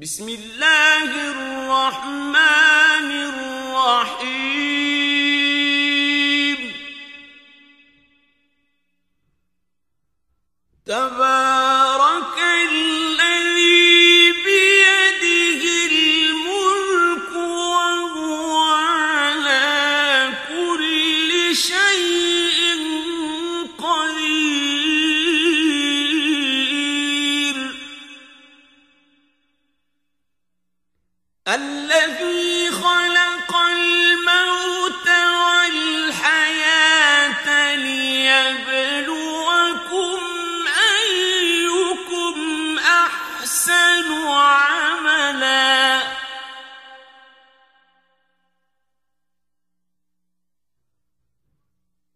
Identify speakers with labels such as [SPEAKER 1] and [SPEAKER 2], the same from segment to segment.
[SPEAKER 1] بسم الله الرحمن الرحيم. تبارك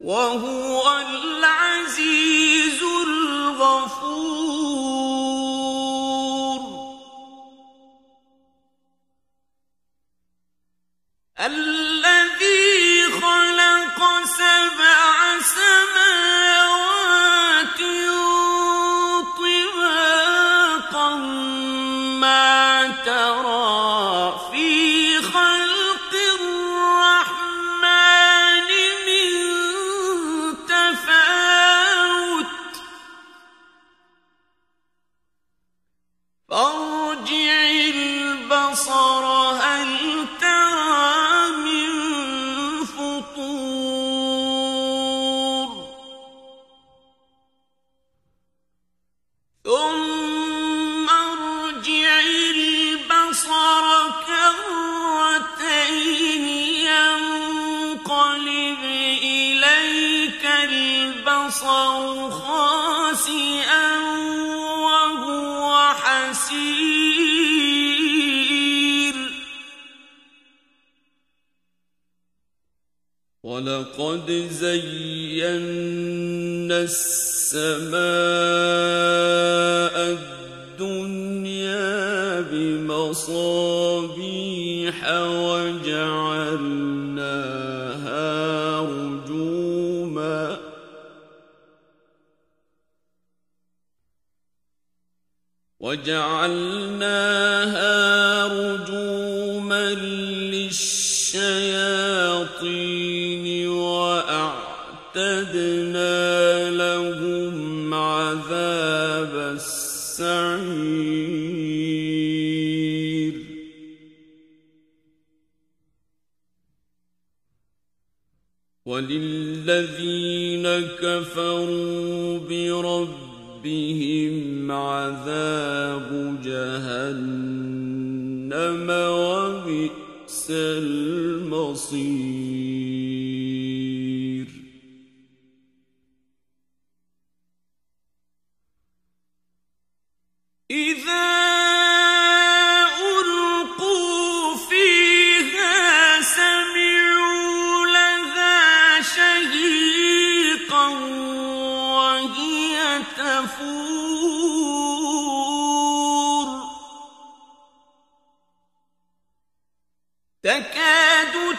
[SPEAKER 1] وهو العزيز البصر خاسئا وهو حسير. ولقد زينا السماء الدنيا بمصابيح وجعلناها رجوما للشياطين وأعتدنا لهم عذاب السعير. وللذين كفروا بربهم بهم عذاب جهنم وبئس المصير تكاد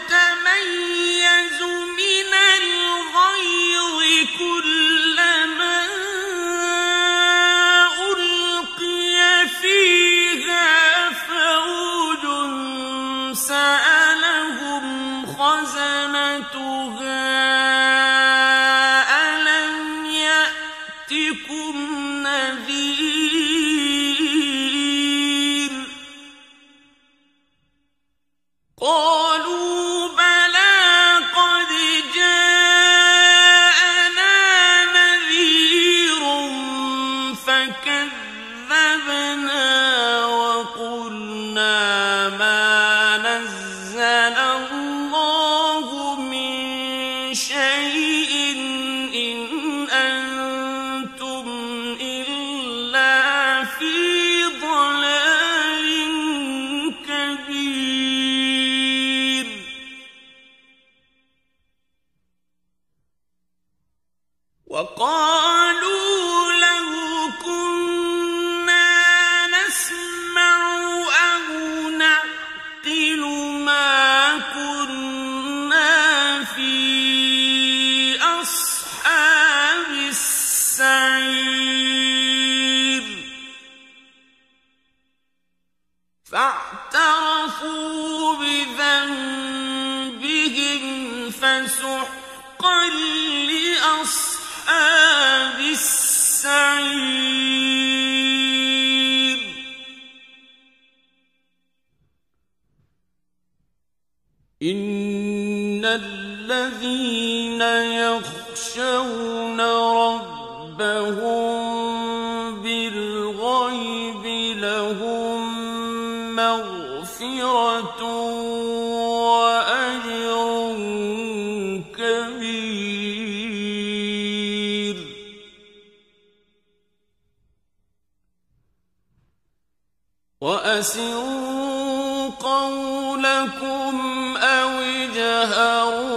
[SPEAKER 1] لأصحاب السعير. إن الذين يخشون ربهم وأسروا قولكم أو اجهروا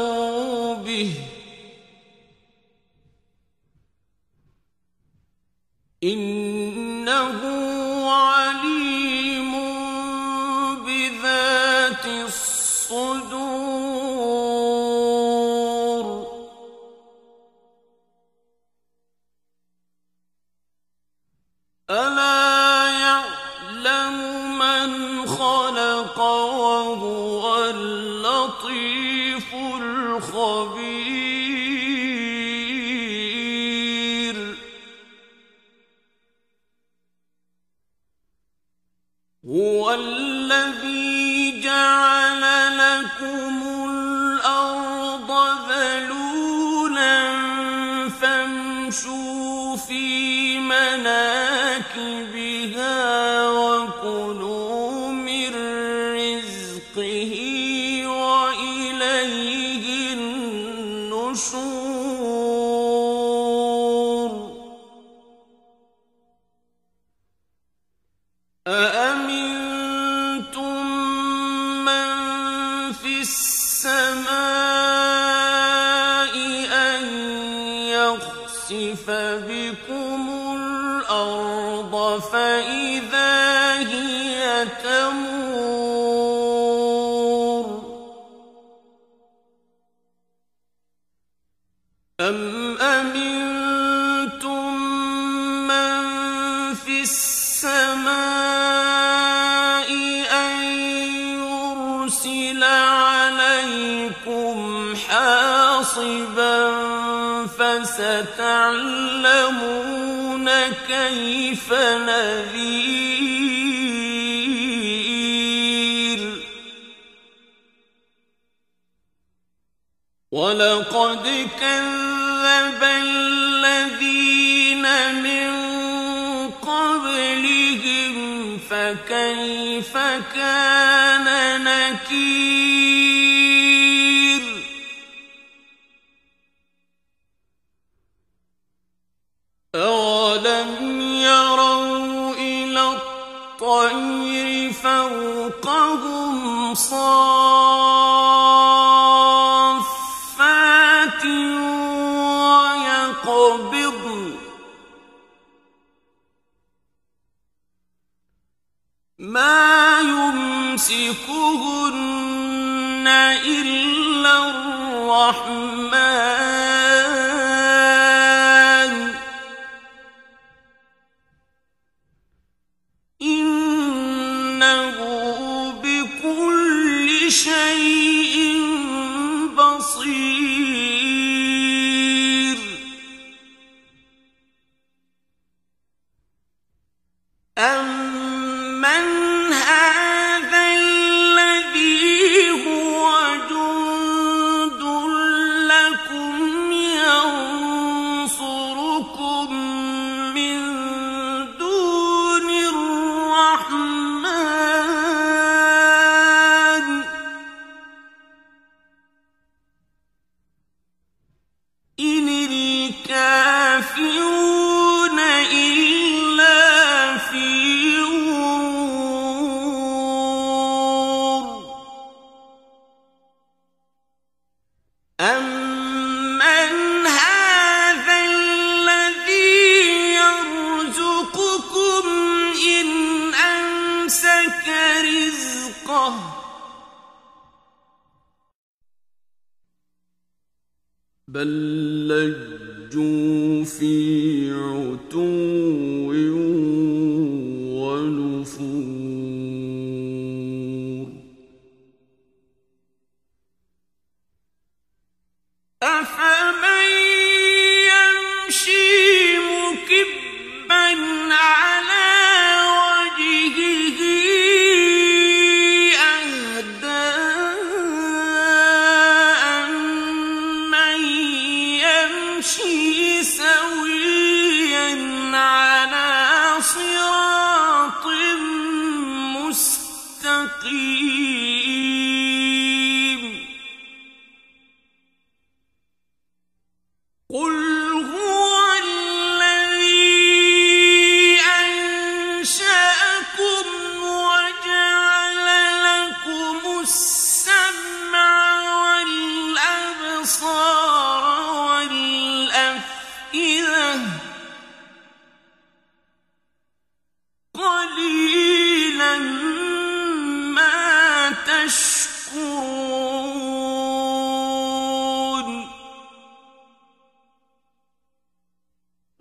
[SPEAKER 1] به. إنه عليم بذات الصدور. ألا امشوا في مناكب يخسف بكم الأرض فإذا هي تمور أم أمنتم من في السماء أن يرسل عليكم حاصباً فستعلمون كيف نذير. ولقد كذب الذين من قبلهم فكيف كان نكير. فوقهم صافات ويقبض. ما يمسكهن إلا الرحمن. ونفور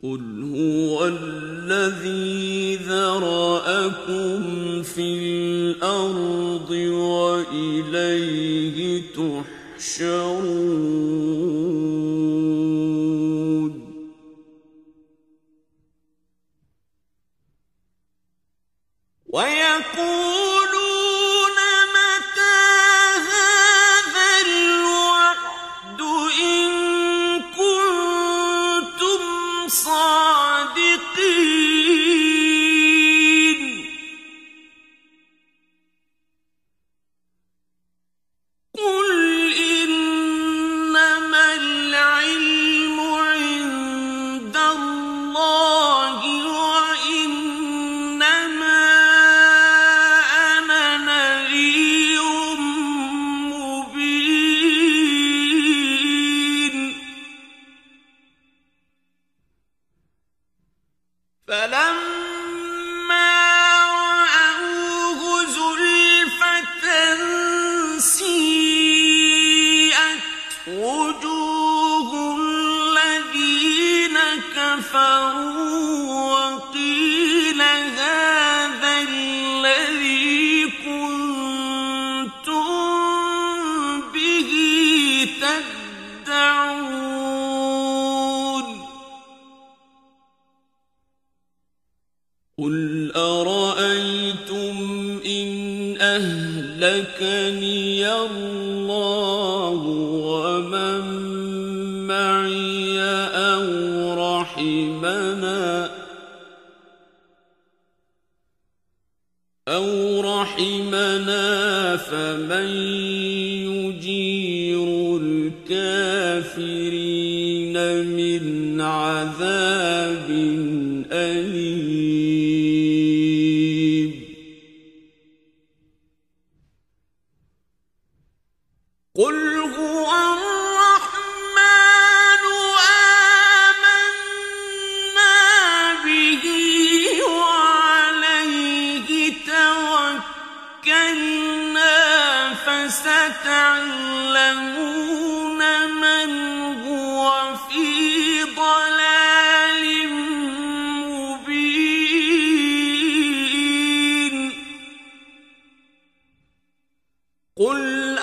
[SPEAKER 1] قل هو الذي ذرأكم في الأرض وإليه تحشرون رحمنا أو رحمنا فمن يجير الكافرين من عذاب قل